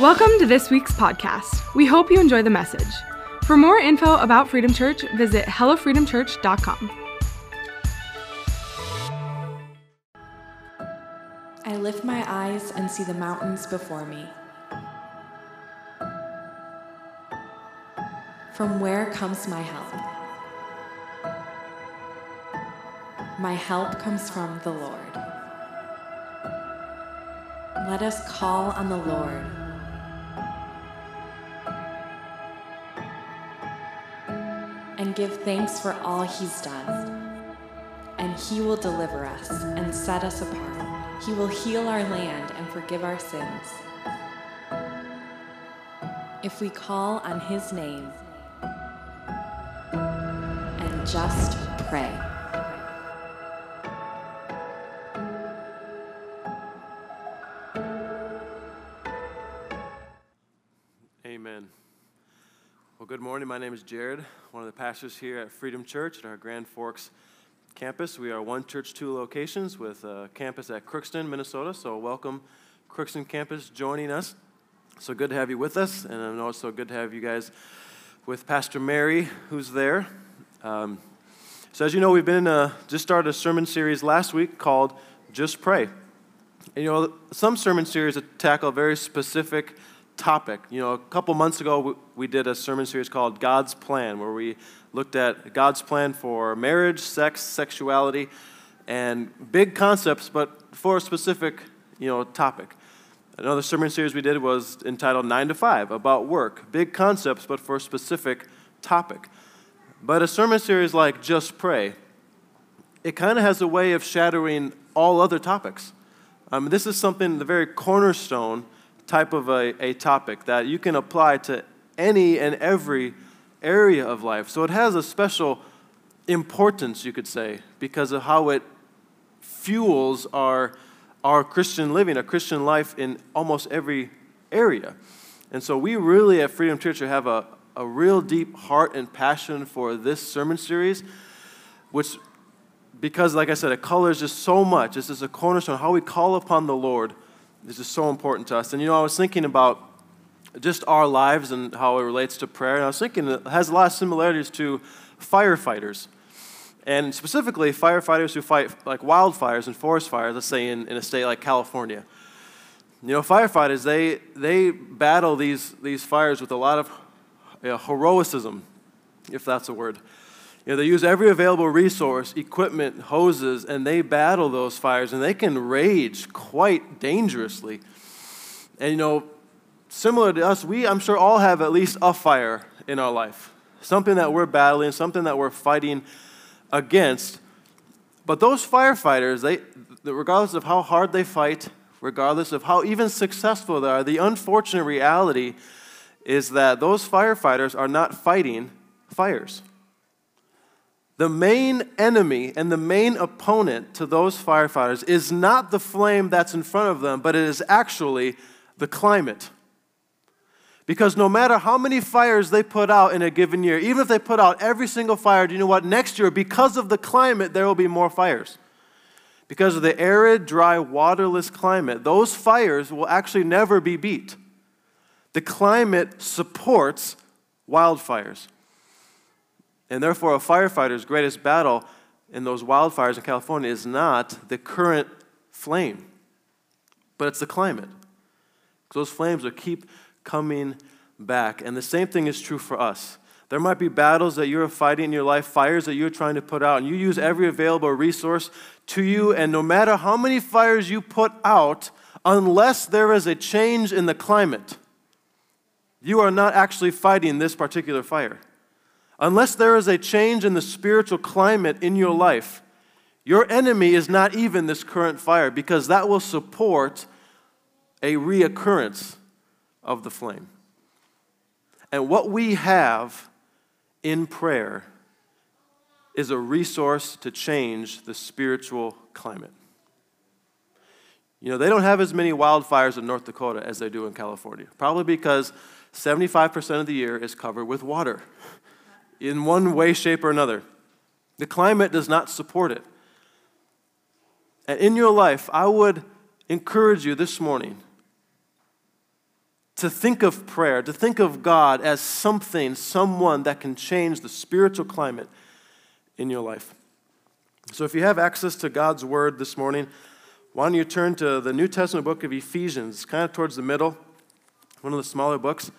Welcome to this week's podcast. We hope you enjoy the message. For more info about Freedom Church, visit hellofreedomchurch.com. I lift my eyes and see the mountains before me. From where comes my help? My help comes from the Lord. Let us call on the Lord. Give thanks for all he's done. And he will deliver us and set us apart. He will heal our land and forgive our sins. If we call on his name and just pray. My name is Jared, one of the pastors here at Freedom Church at our Grand Forks campus. We are one church, two locations with a campus at Crookston, Minnesota. So, welcome, Crookston campus, joining us. So good to have you with us, and I know it's so good to have you guys with Pastor Mary, who's there. Um, so, as you know, we've been uh, just started a sermon series last week called Just Pray. And, you know, some sermon series tackle very specific topic. You know, a couple months ago, we did a sermon series called God's Plan, where we looked at God's plan for marriage, sex, sexuality, and big concepts, but for a specific, you know, topic. Another sermon series we did was entitled Nine to Five, about work. Big concepts, but for a specific topic. But a sermon series like Just Pray, it kind of has a way of shadowing all other topics. Um, this is something, the very cornerstone type of a, a topic that you can apply to any and every area of life. So it has a special importance, you could say, because of how it fuels our, our Christian living, our Christian life in almost every area. And so we really at Freedom Church have a, a real deep heart and passion for this sermon series, which, because, like I said, it colors just so much. This is a cornerstone. How we call upon the Lord is so important to us. And you know, I was thinking about just our lives and how it relates to prayer. And I was thinking it has a lot of similarities to firefighters. And specifically, firefighters who fight like wildfires and forest fires, let's say in, in a state like California. You know, firefighters, they, they battle these, these fires with a lot of you know, heroicism, if that's a word. You know, they use every available resource, equipment, hoses, and they battle those fires, and they can rage quite dangerously. And you know, similar to us, we, I'm sure, all have at least a fire in our life. Something that we're battling, something that we're fighting against. But those firefighters, they, regardless of how hard they fight, regardless of how even successful they are, the unfortunate reality is that those firefighters are not fighting fires. The main enemy and the main opponent to those firefighters is not the flame that's in front of them, but it is actually the climate. Because no matter how many fires they put out in a given year, even if they put out every single fire, do you know what? Next year, because of the climate, there will be more fires. Because of the arid, dry, waterless climate, those fires will actually never be beat. The climate supports wildfires. And therefore, a firefighter's greatest battle in those wildfires in California is not the current flame, but it's the climate. Those flames will keep coming back. And the same thing is true for us. There might be battles that you're fighting in your life, fires that you're trying to put out, and you use every available resource to you. And no matter how many fires you put out, unless there is a change in the climate, you are not actually fighting this particular fire. Unless there is a change in the spiritual climate in your life, your enemy is not even this current fire because that will support a reoccurrence of the flame. And what we have in prayer is a resource to change the spiritual climate. You know, they don't have as many wildfires in North Dakota as they do in California, probably because 75% of the year is covered with water in one way, shape, or another. The climate does not support it. And in your life, I would encourage you this morning to think of prayer, to think of God as something, someone that can change the spiritual climate in your life. So if you have access to God's Word this morning, why don't you turn to the New Testament book of Ephesians, kind of towards the middle, one of the smaller books.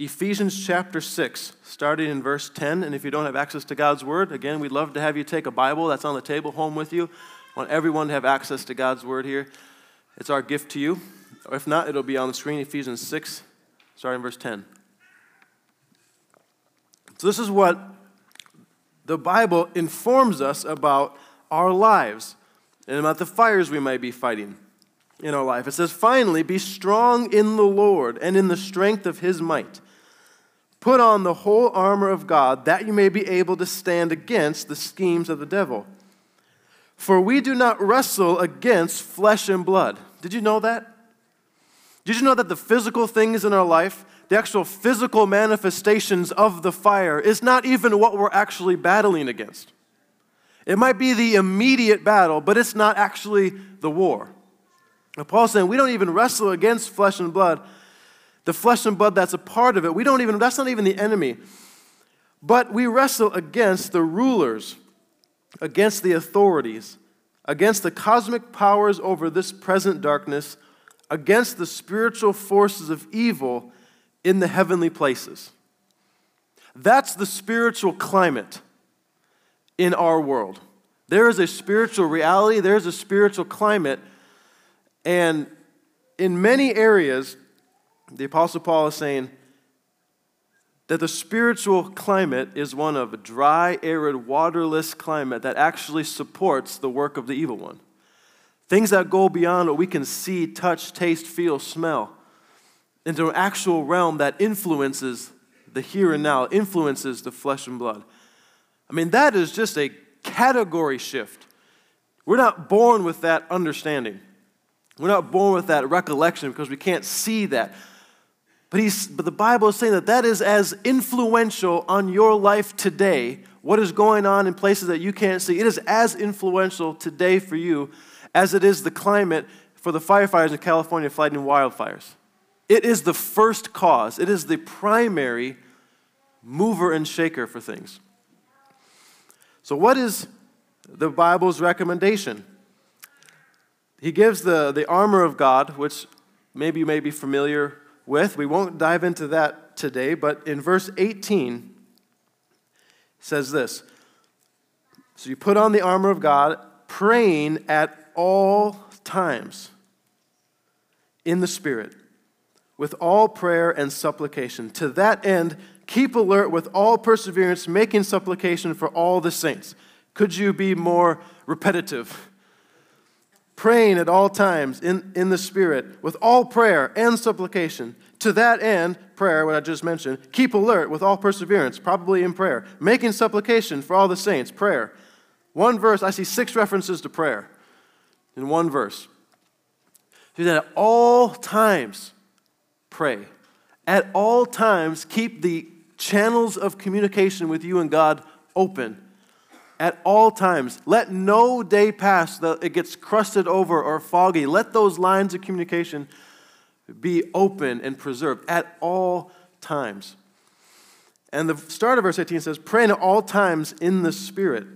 Ephesians chapter 6, starting in verse 10. And if you don't have access to God's Word, again, we'd love to have you take a Bible that's on the table home with you. I want everyone to have access to God's Word here. It's our gift to you. Or if not, it'll be on the screen, Ephesians 6, starting in verse 10. So, this is what the Bible informs us about our lives and about the fires we might be fighting in our life. It says, Finally, be strong in the Lord and in the strength of his might. Put on the whole armor of God that you may be able to stand against the schemes of the devil. For we do not wrestle against flesh and blood. Did you know that? Did you know that the physical things in our life, the actual physical manifestations of the fire, is not even what we're actually battling against? It might be the immediate battle, but it's not actually the war. Now, Paul's saying we don't even wrestle against flesh and blood. The flesh and blood that's a part of it, we don't even, that's not even the enemy. But we wrestle against the rulers, against the authorities, against the cosmic powers over this present darkness against the spiritual forces of evil in the heavenly places. That's the spiritual climate in our world. There is a spiritual reality, there's a spiritual climate, and in many areas, the Apostle Paul is saying that the spiritual climate is one of a dry, arid, waterless climate that actually supports the work of the evil one. Things that go beyond what we can see, touch, taste, feel, smell, into an actual realm that influences the here and now, influences the flesh and blood. I mean, that is just a category shift. We're not born with that understanding. We're not born with that recollection because we can't see that. But, he's, but the Bible is saying that that is as influential on your life today, what is going on in places that you can't see. It is as influential today for you as it is the climate for the firefighters in California fighting wildfires. It is the first cause, it is the primary mover and shaker for things. So, what is the Bible's recommendation? He gives the, the armor of God, which maybe you may be familiar with. We won't dive into that today, but in verse 18 says this So you put on the armor of God, praying at all times in the Spirit, with all prayer and supplication. To that end, keep alert with all perseverance, making supplication for all the saints. Could you be more repetitive? Praying at all times in, in the Spirit, with all prayer and supplication. To that end, prayer, what I just mentioned, keep alert with all perseverance, probably in prayer, making supplication for all the saints, prayer. One verse, I see six references to prayer in one verse. Do that at all times. Pray. At all times, keep the channels of communication with you and God open. At all times. Let no day pass that it gets crusted over or foggy. Let those lines of communication be open and preserved at all times. And the start of verse 18 says, Praying at all times in the Spirit.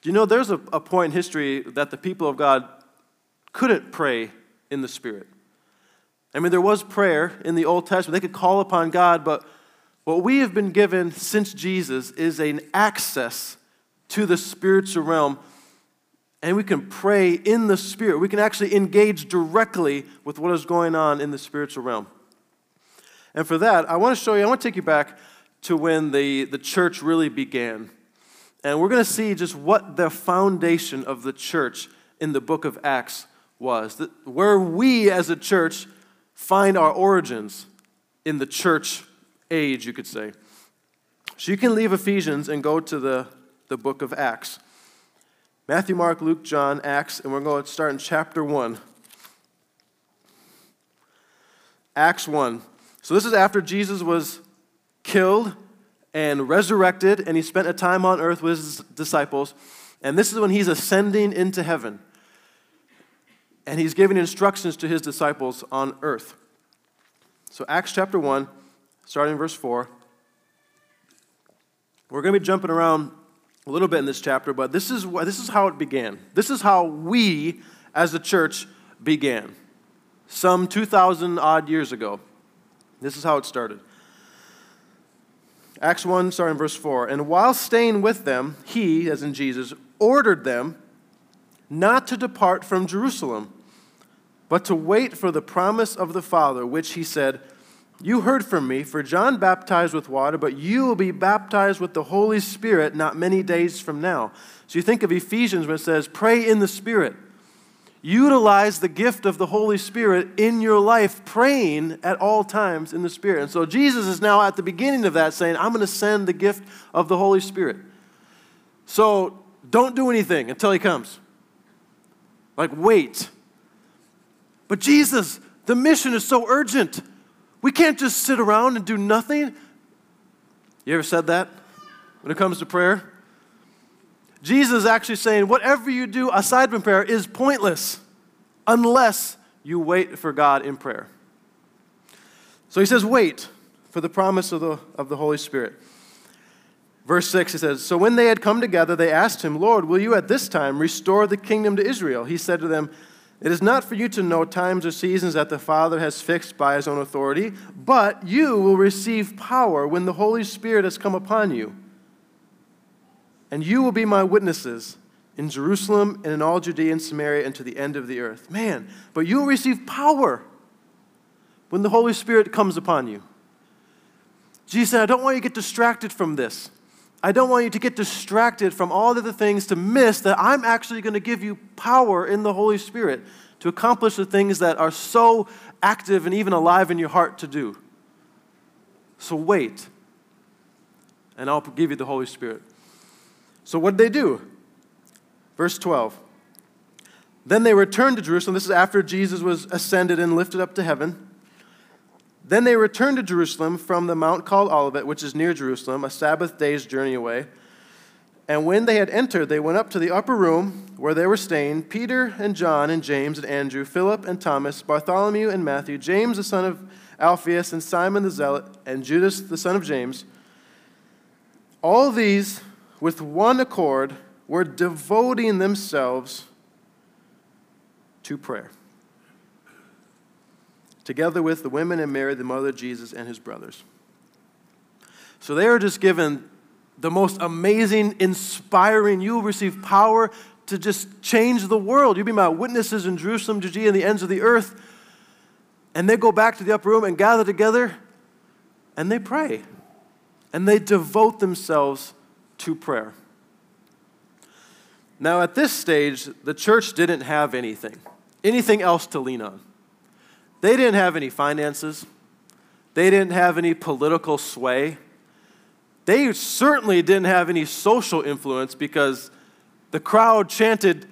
Do you know there's a, a point in history that the people of God couldn't pray in the Spirit? I mean, there was prayer in the Old Testament. They could call upon God, but what we have been given since Jesus is an access to the spiritual realm, and we can pray in the Spirit. We can actually engage directly with what is going on in the spiritual realm. And for that, I want to show you, I want to take you back to when the, the church really began. And we're going to see just what the foundation of the church in the book of Acts was. That Where we as a church find our origins in the church age, you could say. So you can leave Ephesians and go to the, the book of Acts. Matthew, Mark, Luke, John, Acts, and we're going to start in chapter 1. Acts 1. So this is after Jesus was killed and resurrected, and he spent a time on earth with his disciples. And this is when he's ascending into heaven. and he's giving instructions to his disciples on earth. So, Acts chapter 1, starting in verse 4. We're going to be jumping around a little bit in this chapter, but this is, this is how it began. This is how we as a church began some 2,000 odd years ago. This is how it started. Acts 1, starting in verse 4. And while staying with them, he, as in Jesus, ordered them not to depart from Jerusalem, but to wait for the promise of the Father, which he said, You heard from me, for John baptized with water, but you will be baptized with the Holy Spirit not many days from now. So you think of Ephesians when it says, Pray in the Spirit. Utilize the gift of the Holy Spirit in your life, praying at all times in the Spirit. And so Jesus is now at the beginning of that saying, I'm going to send the gift of the Holy Spirit. So don't do anything until he comes. Like, wait. But Jesus, the mission is so urgent. We can't just sit around and do nothing. You ever said that when it comes to prayer? Jesus is actually saying, whatever you do aside from prayer is pointless unless you wait for God in prayer. So he says, wait for the promise of the, of the Holy Spirit. Verse 6, he says, So when they had come together, they asked him, Lord, will you at this time restore the kingdom to Israel? He said to them, It is not for you to know times or seasons that the Father has fixed by his own authority, but you will receive power when the Holy Spirit has come upon you and you will be my witnesses in Jerusalem and in all Judea and Samaria and to the end of the earth. Man, but you will receive power when the Holy Spirit comes upon you. Jesus said, I don't want you to get distracted from this. I don't want you to get distracted from all of the things to miss that I'm actually going to give you power in the Holy Spirit to accomplish the things that are so active and even alive in your heart to do. So wait, and I'll give you the Holy Spirit. So, what did they do? Verse 12. Then they returned to Jerusalem. This is after Jesus was ascended and lifted up to heaven. Then they returned to Jerusalem from the mount called Olivet, which is near Jerusalem, a Sabbath day's journey away. And when they had entered, they went up to the upper room where they were staying Peter and John and James and Andrew, Philip and Thomas, Bartholomew and Matthew, James the son of Alphaeus, and Simon the Zealot, and Judas the son of James. All these with one accord, were devoting themselves to prayer, together with the women and Mary, the mother of Jesus, and his brothers. So they are just given the most amazing, inspiring, you will receive power to just change the world. You'll be my witnesses in Jerusalem, Judea, and the ends of the earth. And they go back to the upper room and gather together and they pray. And they devote themselves to prayer. Now, at this stage, the church didn't have anything, anything else to lean on. They didn't have any finances, they didn't have any political sway. They certainly didn't have any social influence because the crowd chanted,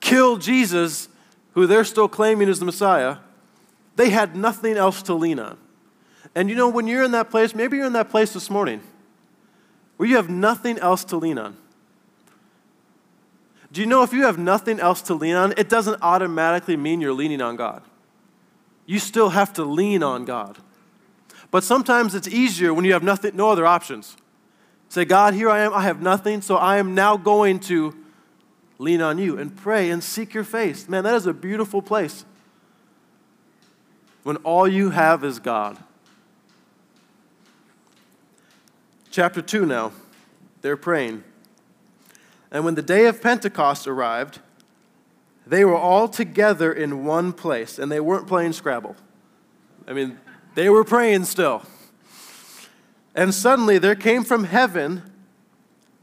Kill Jesus, who they're still claiming is the Messiah. They had nothing else to lean on. And you know, when you're in that place, maybe you're in that place this morning where you have nothing else to lean on. Do you know if you have nothing else to lean on, it doesn't automatically mean you're leaning on God? You still have to lean on God. But sometimes it's easier when you have nothing, no other options. Say, God, here I am, I have nothing, so I am now going to lean on you and pray and seek your face. Man, that is a beautiful place. When all you have is God. chapter 2 now. They're praying. And when the day of Pentecost arrived, they were all together in one place, and they weren't playing Scrabble. I mean, they were praying still. And suddenly there came from heaven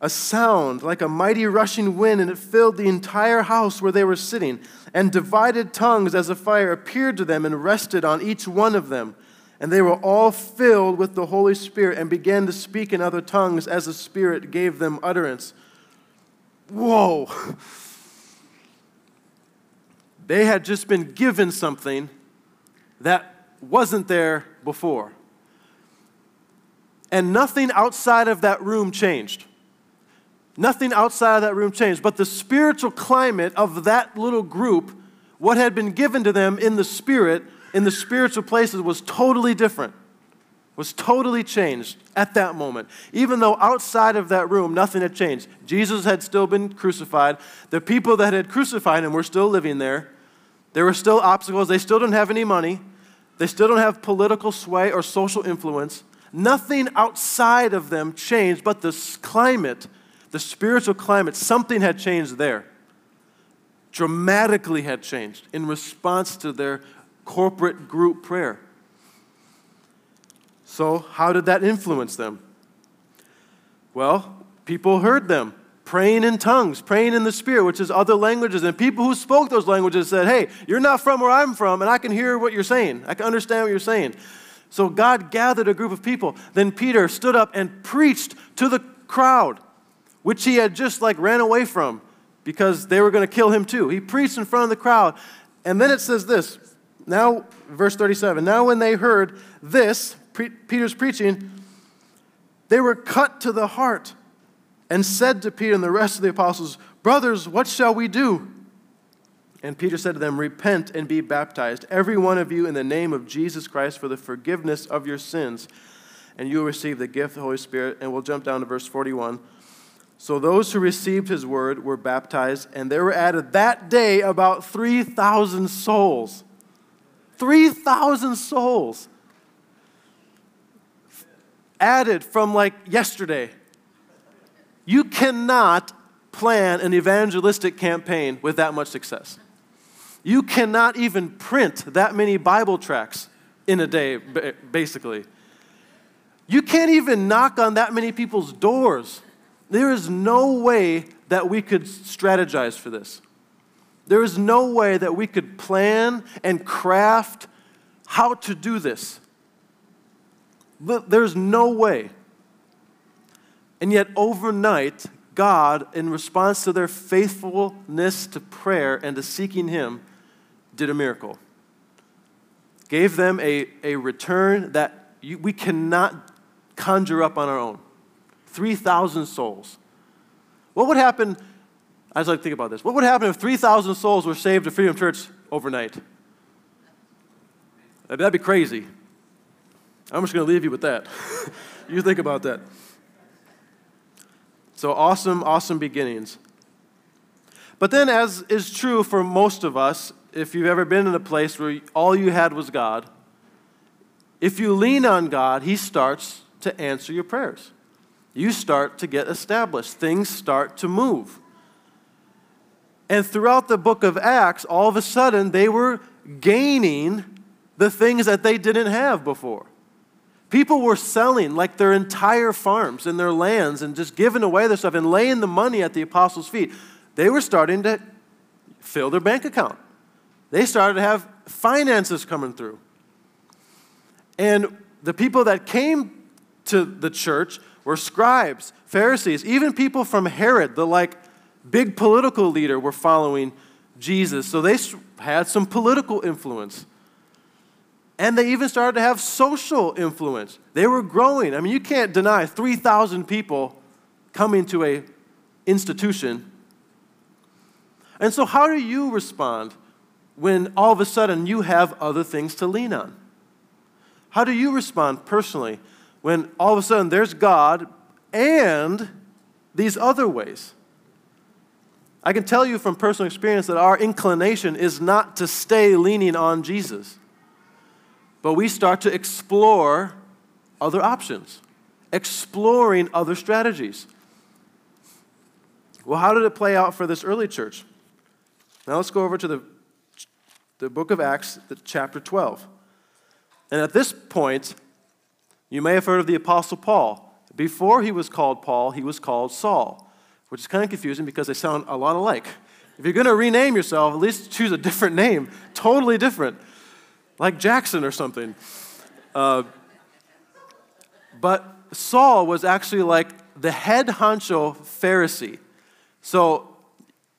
a sound like a mighty rushing wind, and it filled the entire house where they were sitting. And divided tongues as a fire appeared to them and rested on each one of them. And they were all filled with the Holy Spirit and began to speak in other tongues as the Spirit gave them utterance. Whoa! They had just been given something that wasn't there before. And nothing outside of that room changed. Nothing outside of that room changed. But the spiritual climate of that little group what had been given to them in the spirit, in the spiritual places, was totally different, was totally changed at that moment. Even though outside of that room, nothing had changed. Jesus had still been crucified. The people that had crucified him were still living there. There were still obstacles. They still didn't have any money. They still don't have political sway or social influence. Nothing outside of them changed, but the climate, the spiritual climate, something had changed there. Dramatically had changed in response to their corporate group prayer. So, how did that influence them? Well, people heard them praying in tongues, praying in the Spirit, which is other languages. And people who spoke those languages said, Hey, you're not from where I'm from, and I can hear what you're saying. I can understand what you're saying. So God gathered a group of people. Then Peter stood up and preached to the crowd, which he had just like ran away from because they were going to kill him too. He preached in front of the crowd. And then it says this. Now, verse 37. Now, when they heard this, Peter's preaching, they were cut to the heart and said to Peter and the rest of the apostles, Brothers, what shall we do? And Peter said to them, Repent and be baptized, every one of you, in the name of Jesus Christ for the forgiveness of your sins, and you will receive the gift of the Holy Spirit. And we'll jump down to verse 41. So those who received his word were baptized, and there were added that day about 3,000 souls. 3,000 souls added from like yesterday. You cannot plan an evangelistic campaign with that much success. You cannot even print that many Bible tracts in a day, basically. You can't even knock on that many people's doors. There is no way that we could strategize for this. There is no way that we could plan and craft how to do this. There's no way. And yet, overnight, God, in response to their faithfulness to prayer and to seeking Him, did a miracle. Gave them a, a return that you, we cannot conjure up on our own 3,000 souls. What would happen? I just like to think about this. What would happen if 3,000 souls were saved at Freedom Church overnight? That'd be crazy. I'm just going to leave you with that. you think about that. So awesome, awesome beginnings. But then, as is true for most of us, if you've ever been in a place where all you had was God, if you lean on God, He starts to answer your prayers. You start to get established, things start to move. And throughout the book of Acts, all of a sudden, they were gaining the things that they didn't have before. People were selling like their entire farms and their lands and just giving away their stuff and laying the money at the apostles' feet. They were starting to fill their bank account. They started to have finances coming through. And the people that came to the church were scribes, Pharisees, even people from Herod, the like big political leader, were following Jesus. So they had some political influence. And they even started to have social influence. They were growing. I mean, you can't deny 3,000 people coming to a institution. And so how do you respond when all of a sudden you have other things to lean on? How do you respond personally when all of a sudden there's God and these other ways? I can tell you from personal experience that our inclination is not to stay leaning on Jesus but we start to explore other options, exploring other strategies. Well, how did it play out for this early church? Now let's go over to the, the book of Acts, the, chapter 12. And at this point, you may have heard of the Apostle Paul. Before he was called Paul, he was called Saul, which is kind of confusing because they sound a lot alike. If you're going to rename yourself, at least choose a different name, totally different like Jackson or something. Uh, but Saul was actually like the head honcho Pharisee. So,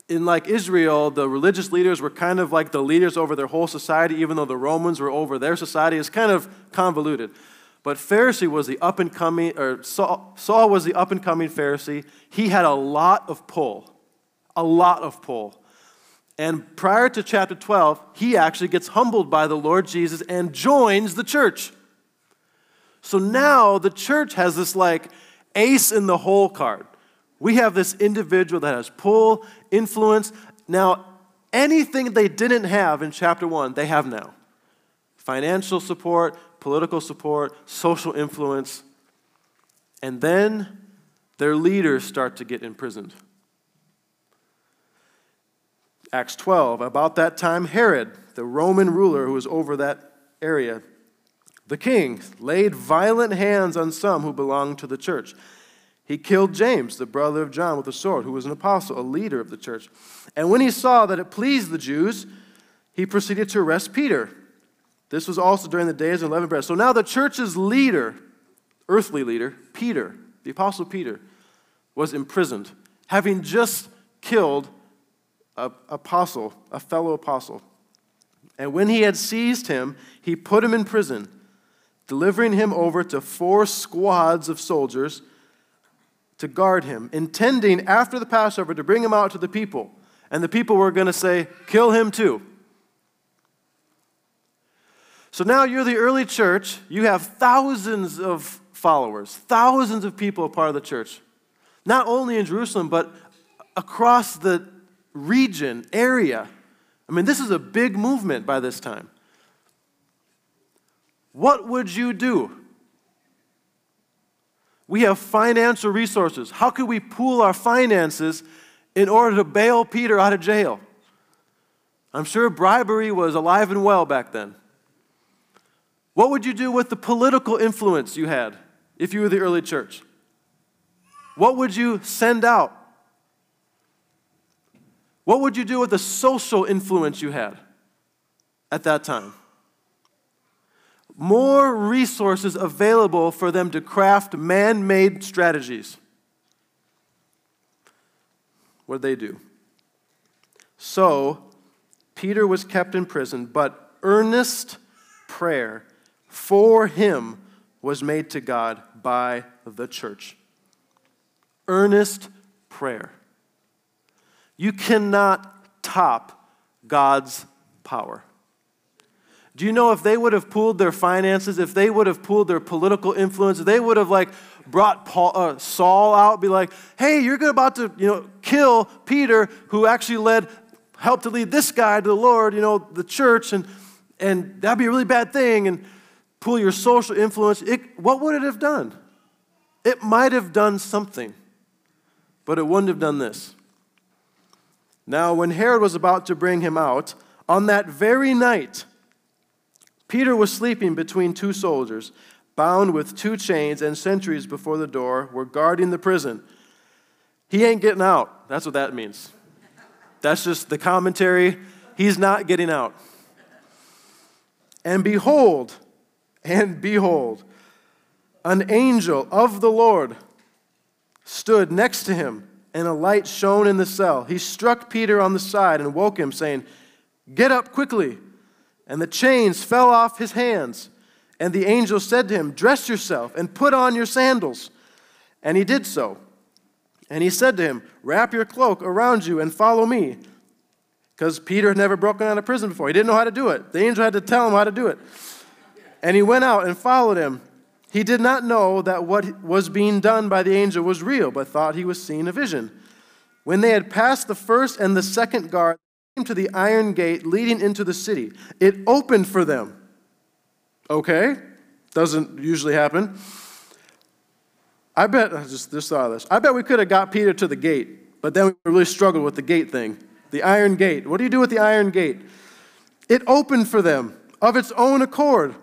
in like Israel, the religious leaders were kind of like the leaders over their whole society, even though the Romans were over their society. It's kind of convoluted. But Pharisee was the up and coming, or Saul, Saul was the up and coming Pharisee. He had a lot of pull, a lot of pull. And prior to chapter 12, he actually gets humbled by the Lord Jesus and joins the church. So now the church has this like ace in the hole card. We have this individual that has pull, influence. Now, anything they didn't have in chapter 1, they have now financial support, political support, social influence. And then their leaders start to get imprisoned. Acts 12, about that time, Herod, the Roman ruler who was over that area, the king, laid violent hands on some who belonged to the church. He killed James, the brother of John, with a sword, who was an apostle, a leader of the church. And when he saw that it pleased the Jews, he proceeded to arrest Peter. This was also during the days of unleavened bread. So now the church's leader, earthly leader, Peter, the apostle Peter, was imprisoned, having just killed a apostle, a fellow apostle. And when he had seized him, he put him in prison, delivering him over to four squads of soldiers to guard him, intending after the Passover to bring him out to the people. And the people were going to say, Kill him too. So now you're the early church. You have thousands of followers, thousands of people a part of the church. Not only in Jerusalem, but across the region, area. I mean, this is a big movement by this time. What would you do? We have financial resources. How could we pool our finances in order to bail Peter out of jail? I'm sure bribery was alive and well back then. What would you do with the political influence you had if you were the early church? What would you send out? What would you do with the social influence you had at that time? More resources available for them to craft man made strategies. What did they do? So, Peter was kept in prison, but earnest prayer for him was made to God by the church. Earnest prayer. You cannot top God's power. Do you know if they would have pooled their finances, if they would have pooled their political influence, they would have like brought Paul, uh, Saul out, be like, "Hey, you're about to, you know, kill Peter, who actually led, helped to lead this guy to the Lord, you know, the church, and and that'd be a really bad thing." And pool your social influence. It, what would it have done? It might have done something, but it wouldn't have done this. Now, when Herod was about to bring him out, on that very night, Peter was sleeping between two soldiers, bound with two chains, and sentries before the door were guarding the prison. He ain't getting out. That's what that means. That's just the commentary. He's not getting out. And behold, and behold, an angel of the Lord stood next to him and a light shone in the cell. He struck Peter on the side and woke him, saying, Get up quickly. And the chains fell off his hands. And the angel said to him, Dress yourself and put on your sandals. And he did so. And he said to him, Wrap your cloak around you and follow me. Because Peter had never broken out of prison before. He didn't know how to do it. The angel had to tell him how to do it. And he went out and followed him. He did not know that what was being done by the angel was real, but thought he was seeing a vision. When they had passed the first and the second guard, they came to the iron gate leading into the city. It opened for them. Okay, doesn't usually happen. I bet, I just, just saw this. I bet we could have got Peter to the gate, but then we really struggled with the gate thing. The iron gate. What do you do with the iron gate? It opened for them of its own accord.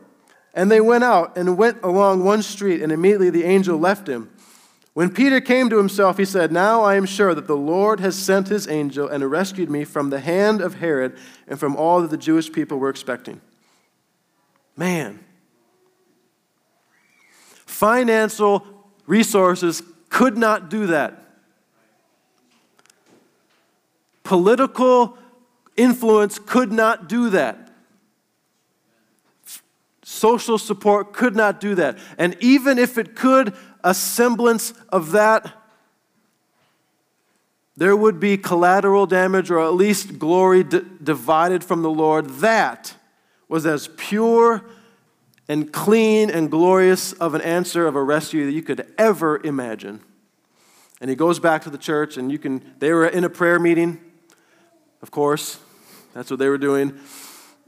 And they went out and went along one street, and immediately the angel left him. When Peter came to himself, he said, Now I am sure that the Lord has sent his angel and rescued me from the hand of Herod and from all that the Jewish people were expecting. Man. Financial resources could not do that. Political influence could not do that. Social support could not do that. And even if it could, a semblance of that there would be collateral damage or at least glory d- divided from the Lord. That was as pure and clean and glorious of an answer of a rescue that you could ever imagine. And he goes back to the church, and you can, they were in a prayer meeting, of course. That's what they were doing.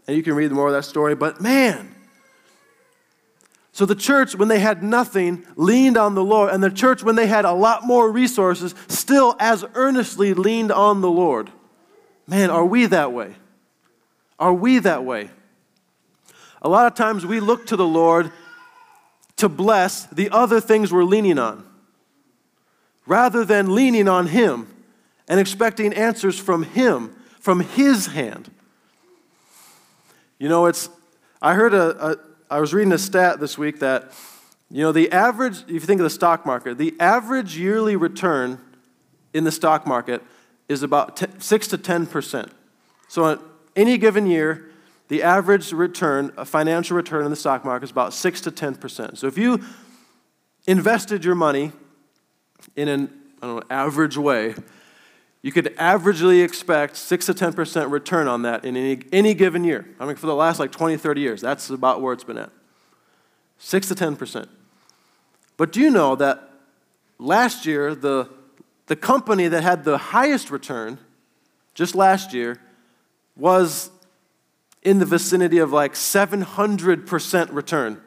And you can read more of that story. But man, so the church, when they had nothing, leaned on the Lord. And the church, when they had a lot more resources, still as earnestly leaned on the Lord. Man, are we that way? Are we that way? A lot of times we look to the Lord to bless the other things we're leaning on rather than leaning on Him and expecting answers from Him, from His hand. You know, it's, I heard a, a I was reading a stat this week that, you know, the average, if you think of the stock market, the average yearly return in the stock market is about 10, 6 to 10%. So, in any given year, the average return, a financial return in the stock market is about 6 to 10%. So, if you invested your money in an know, average way, you could averagely expect 6 to 10% return on that in any, any given year. I mean, for the last like 20, 30 years, that's about where it's been at. 6 to 10%. But do you know that last year, the, the company that had the highest return, just last year, was in the vicinity of like 700% return.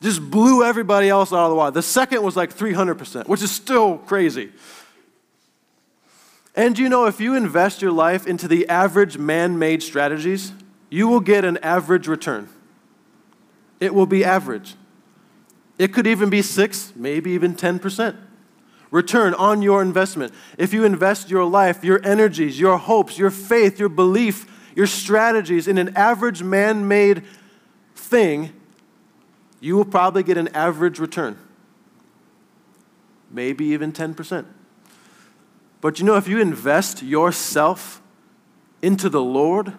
Just blew everybody else out of the water. The second was like 300%, which is still crazy. And you know, if you invest your life into the average man made strategies, you will get an average return. It will be average. It could even be six, maybe even 10% return on your investment. If you invest your life, your energies, your hopes, your faith, your belief, your strategies in an average man made thing, you will probably get an average return. Maybe even 10%. But you know, if you invest yourself into the Lord,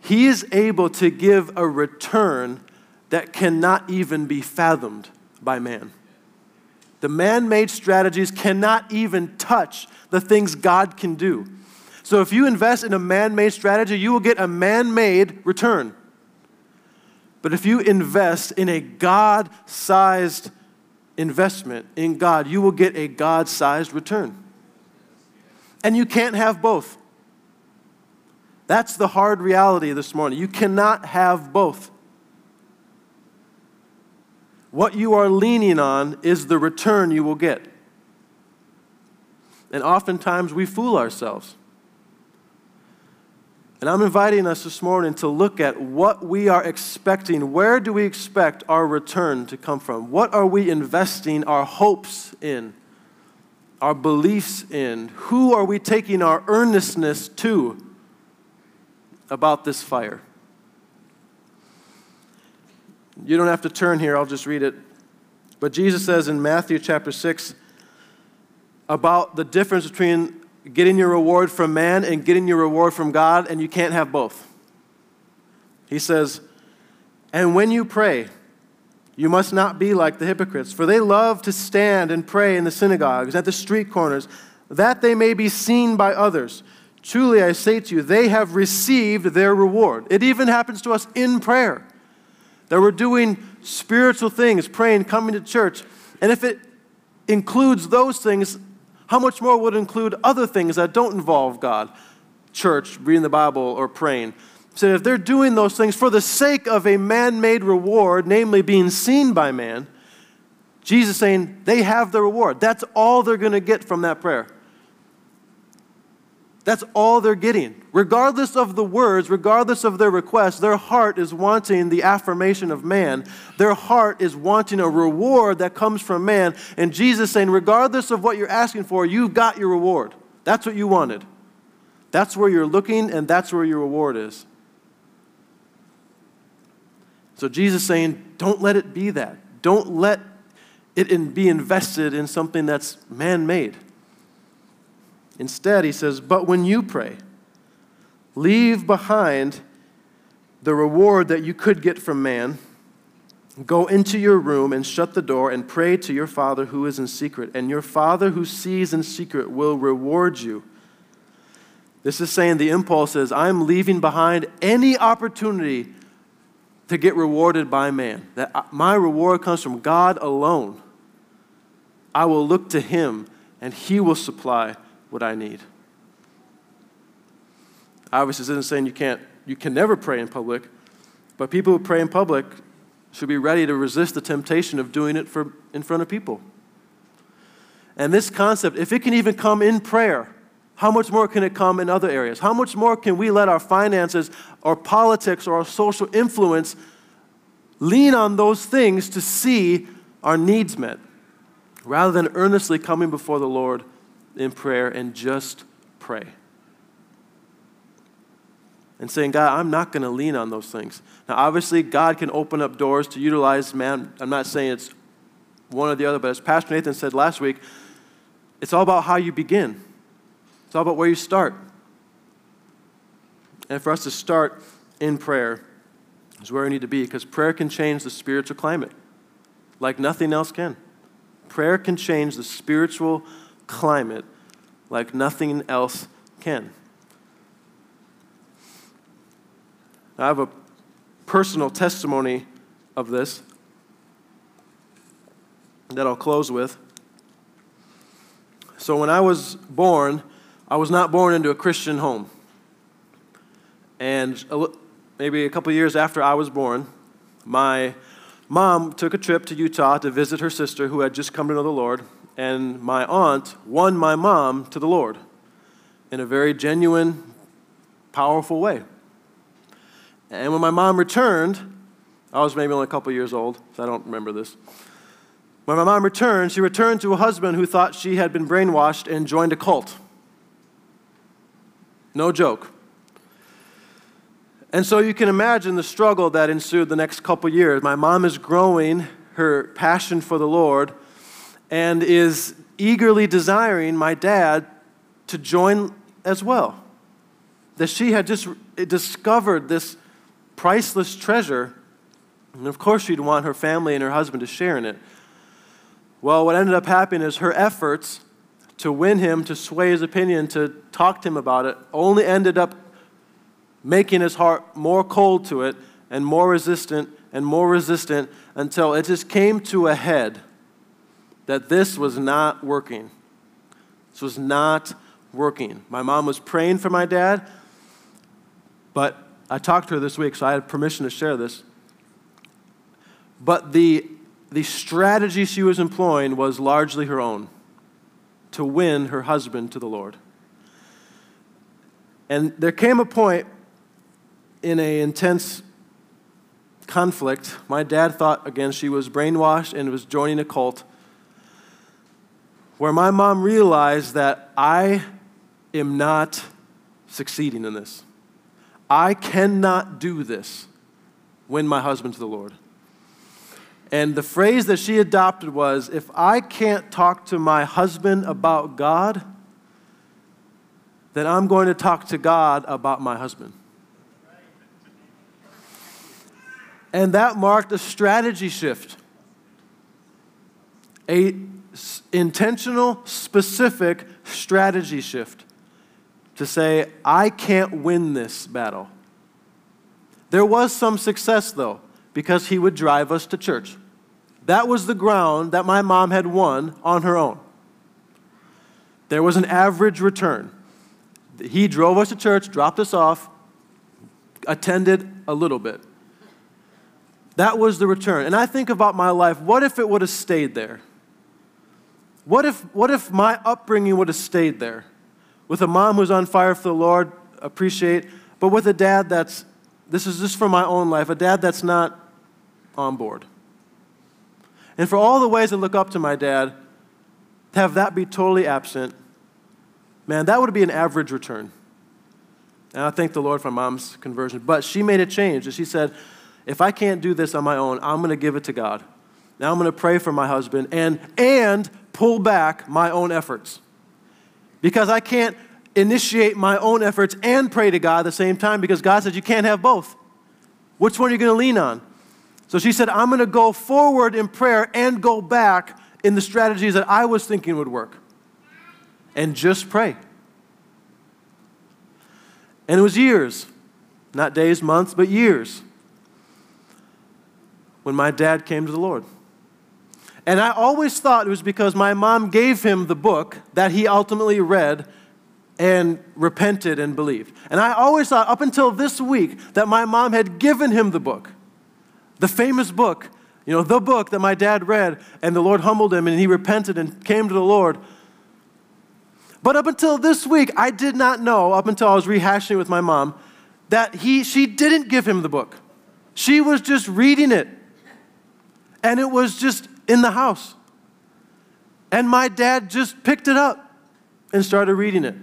He is able to give a return that cannot even be fathomed by man. The man made strategies cannot even touch the things God can do. So if you invest in a man made strategy, you will get a man made return. But if you invest in a God sized investment in God, you will get a God sized return and you can't have both. That's the hard reality this morning. You cannot have both. What you are leaning on is the return you will get. And oftentimes we fool ourselves. And I'm inviting us this morning to look at what we are expecting. Where do we expect our return to come from? What are we investing our hopes in? our beliefs in? Who are we taking our earnestness to about this fire? You don't have to turn here, I'll just read it. But Jesus says in Matthew chapter 6 about the difference between getting your reward from man and getting your reward from God, and you can't have both. He says, And when you pray, you must not be like the hypocrites, for they love to stand and pray in the synagogues, at the street corners, that they may be seen by others. Truly, I say to you, they have received their reward. It even happens to us in prayer that we're doing spiritual things, praying, coming to church. And if it includes those things, how much more would include other things that don't involve God? Church, reading the Bible, or praying said if they're doing those things for the sake of a man made reward, namely being seen by man, Jesus saying they have the reward. That's all they're going to get from that prayer. That's all they're getting. Regardless of the words, regardless of their request, their heart is wanting the affirmation of man. Their heart is wanting a reward that comes from man. And Jesus saying, regardless of what you're asking for, you've got your reward. That's what you wanted. That's where you're looking, and that's where your reward is. So Jesus saying, don't let it be that. Don't let it be invested in something that's man made. Instead, he says, but when you pray, leave behind the reward that you could get from man Go into your room and shut the door and pray to your Father who is in secret, and your Father who sees in secret will reward you. This is saying the impulse is I'm leaving behind any opportunity to get rewarded by man. That uh, my reward comes from God alone. I will look to Him, and He will supply what I need. Obviously, this isn't saying you can't, you can never pray in public, but people who pray in public should be ready to resist the temptation of doing it for, in front of people. And this concept, if it can even come in prayer, how much more can it come in other areas? How much more can we let our finances or politics or our social influence lean on those things to see our needs met rather than earnestly coming before the Lord in prayer and just pray? and saying, God, I'm not going to lean on those things. Now, obviously, God can open up doors to utilize man. I'm not saying it's one or the other, but as Pastor Nathan said last week, it's all about how you begin, it's all about where you start. And for us to start in prayer is where we need to be because prayer can change the spiritual climate like nothing else can. Prayer can change the spiritual climate like nothing else can. I have a personal testimony of this that I'll close with. So, when I was born, I was not born into a Christian home. And maybe a couple years after I was born, my mom took a trip to Utah to visit her sister who had just come to know the Lord. And my aunt won my mom to the Lord in a very genuine, powerful way. And when my mom returned, I was maybe only a couple years old, so I don't remember this. When my mom returned, she returned to a husband who thought she had been brainwashed and joined a cult. No joke. And so you can imagine the struggle that ensued the next couple years. My mom is growing her passion for the Lord and is eagerly desiring my dad to join as well. That she had just discovered this priceless treasure. And of course, she'd want her family and her husband to share in it. Well, what ended up happening is her efforts to win him, to sway his opinion, to talk to him about it, only ended up making his heart more cold to it and more resistant and more resistant until it just came to a head that this was not working. This was not working. My mom was praying for my dad, but I talked to her this week, so I had permission to share this. But the, the strategy she was employing was largely her own to win her husband to the Lord. And there came a point in an intense conflict. My dad thought, again, she was brainwashed and was joining a cult, where my mom realized that I am not succeeding in this. I cannot do this, win my husband to the Lord. And the phrase that she adopted was if I can't talk to my husband about God, then I'm going to talk to God about my husband. And that marked a strategy shift. A intentional, specific strategy shift to say, I can't win this battle. There was some success, though, because he would drive us to church. That was the ground that my mom had won on her own. There was an average return. He drove us to church, dropped us off, attended a little bit. That was the return. And I think about my life what if it would have stayed there? What if, what if my upbringing would have stayed there? with a mom who's on fire for the Lord, appreciate, but with a dad that's, this is just from my own life, a dad that's not on board. And for all the ways I look up to my dad, to have that be totally absent, man, that would be an average return. And I thank the Lord for my mom's conversion. But she made a change. And she said, if I can't do this on my own, I'm going to give it to God. Now I'm going to pray for my husband and, and pull back my own efforts because I can't initiate my own efforts and pray to God at the same time because God says you can't have both. Which one are you going to lean on? So she said, I'm going to go forward in prayer and go back in the strategies that I was thinking would work. And just pray. And it was years, not days, months, but years, when my dad came to the Lord. And I always thought it was because my mom gave him the book that he ultimately read and repented and believed. And I always thought, up until this week, that my mom had given him the book, the famous book, you know, the book that my dad read, and the Lord humbled him and he repented and came to the Lord. But up until this week, I did not know, up until I was rehashing it with my mom, that he, she didn't give him the book. She was just reading it. And it was just in the house. And my dad just picked it up and started reading it.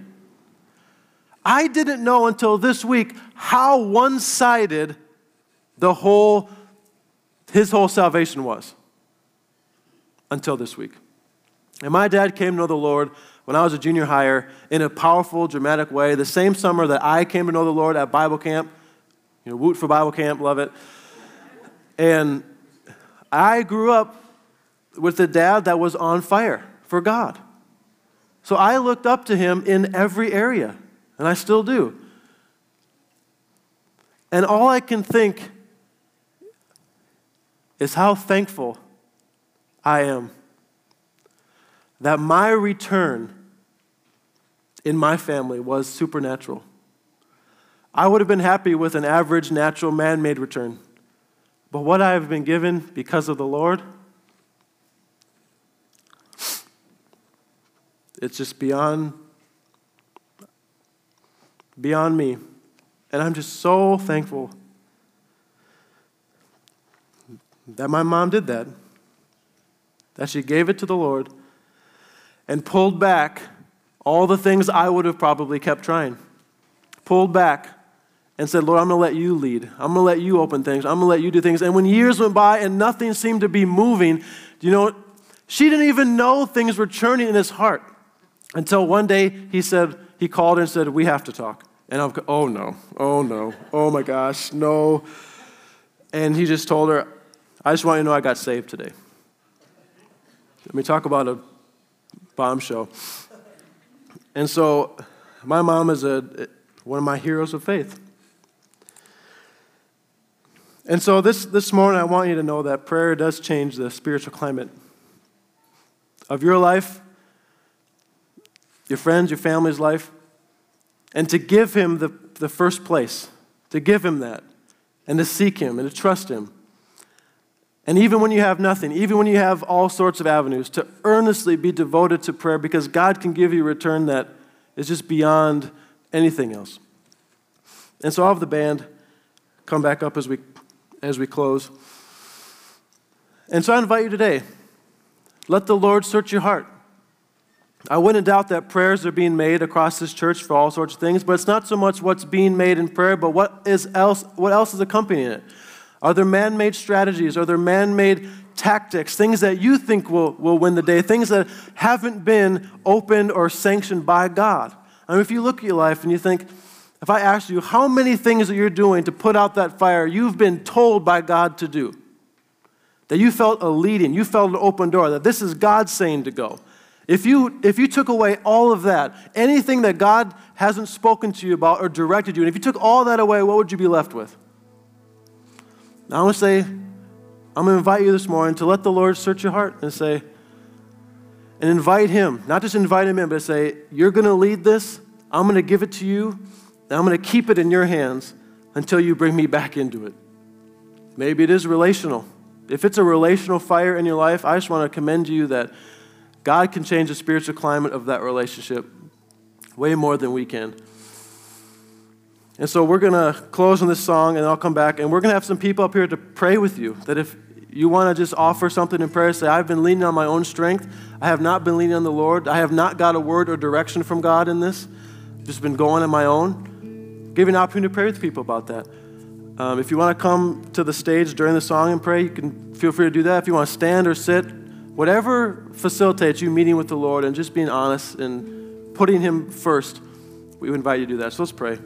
I didn't know until this week how one sided the whole, his whole salvation was. Until this week. And my dad came to know the Lord when I was a junior higher in a powerful, dramatic way. The same summer that I came to know the Lord at Bible camp. You know, Woot for Bible camp, love it. And I grew up with a dad that was on fire for God. So I looked up to him in every area, and I still do. And all I can think is how thankful I am that my return in my family was supernatural. I would have been happy with an average, natural, man made return. But what I have been given because of the Lord, it's just beyond beyond me. And I'm just so thankful that my mom did that. That she gave it to the Lord and pulled back all the things I would have probably kept trying. Pulled back and said, Lord, I'm going to let you lead. I'm going to let you open things. I'm going to let you do things. And when years went by and nothing seemed to be moving, you know, she didn't even know things were churning in his heart until one day he said, he called her and said, We have to talk. And I'm, oh no, oh no, oh my gosh, no. And he just told her, I just want you to know I got saved today. Let me talk about a bombshell. And so my mom is a, one of my heroes of faith. And so this, this morning, I want you to know that prayer does change the spiritual climate of your life, your friends, your family's life, and to give Him the, the first place, to give Him that, and to seek Him and to trust Him. And even when you have nothing, even when you have all sorts of avenues, to earnestly be devoted to prayer because God can give you a return that is just beyond anything else. And so I'll have the band come back up as we, as we close. And so I invite you today let the Lord search your heart. I wouldn't doubt that prayers are being made across this church for all sorts of things, but it's not so much what's being made in prayer, but what, is else, what else is accompanying it. Are there man made strategies? Are there man made tactics? Things that you think will, will win the day? Things that haven't been opened or sanctioned by God? I mean, if you look at your life and you think, if I ask you how many things that you're doing to put out that fire you've been told by God to do, that you felt a leading, you felt an open door, that this is God saying to go. If you, if you took away all of that, anything that God hasn't spoken to you about or directed you, and if you took all that away, what would you be left with? Now, I want to say, I'm going to invite you this morning to let the Lord search your heart and say, and invite Him, not just invite Him in, but say, You're going to lead this. I'm going to give it to you, and I'm going to keep it in your hands until you bring me back into it. Maybe it is relational. If it's a relational fire in your life, I just want to commend you that God can change the spiritual climate of that relationship way more than we can. And so we're going to close on this song and I'll come back and we're going to have some people up here to pray with you. That if you want to just offer something in prayer, say, I've been leaning on my own strength. I have not been leaning on the Lord. I have not got a word or direction from God in this. Just been going on my own. Give you an opportunity to pray with people about that. Um, if you want to come to the stage during the song and pray, you can feel free to do that. If you want to stand or sit, whatever facilitates you meeting with the Lord and just being honest and putting Him first, we invite you to do that. So let's pray.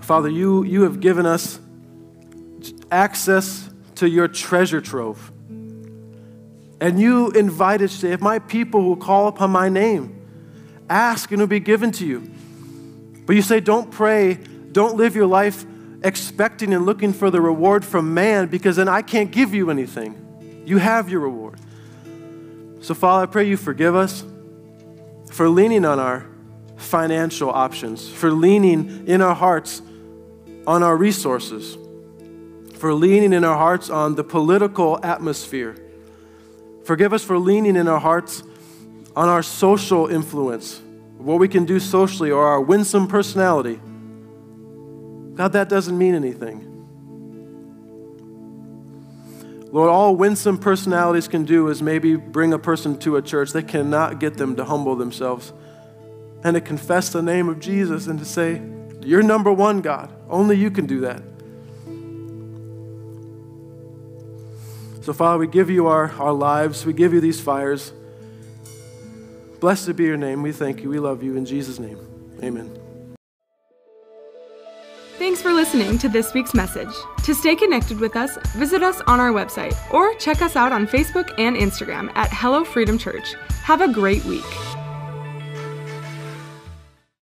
Father, you, you have given us access to your treasure trove. And you invited, say, if my people will call upon my name, ask and it will be given to you. But you say, don't pray, don't live your life expecting and looking for the reward from man because then I can't give you anything. You have your reward. So, Father, I pray you forgive us for leaning on our financial options, for leaning in our hearts on our resources, for leaning in our hearts on the political atmosphere. Forgive us for leaning in our hearts on our social influence, what we can do socially, or our winsome personality. God, that doesn't mean anything. Lord, all winsome personalities can do is maybe bring a person to a church. They cannot get them to humble themselves and to confess the name of Jesus and to say, You're number one, God. Only you can do that. So, Father, we give you our, our lives, we give you these fires. Blessed be your name. We thank you. We love you. In Jesus' name, amen. Thanks for listening to this week's message. To stay connected with us, visit us on our website or check us out on Facebook and Instagram at Hello Freedom Church. Have a great week.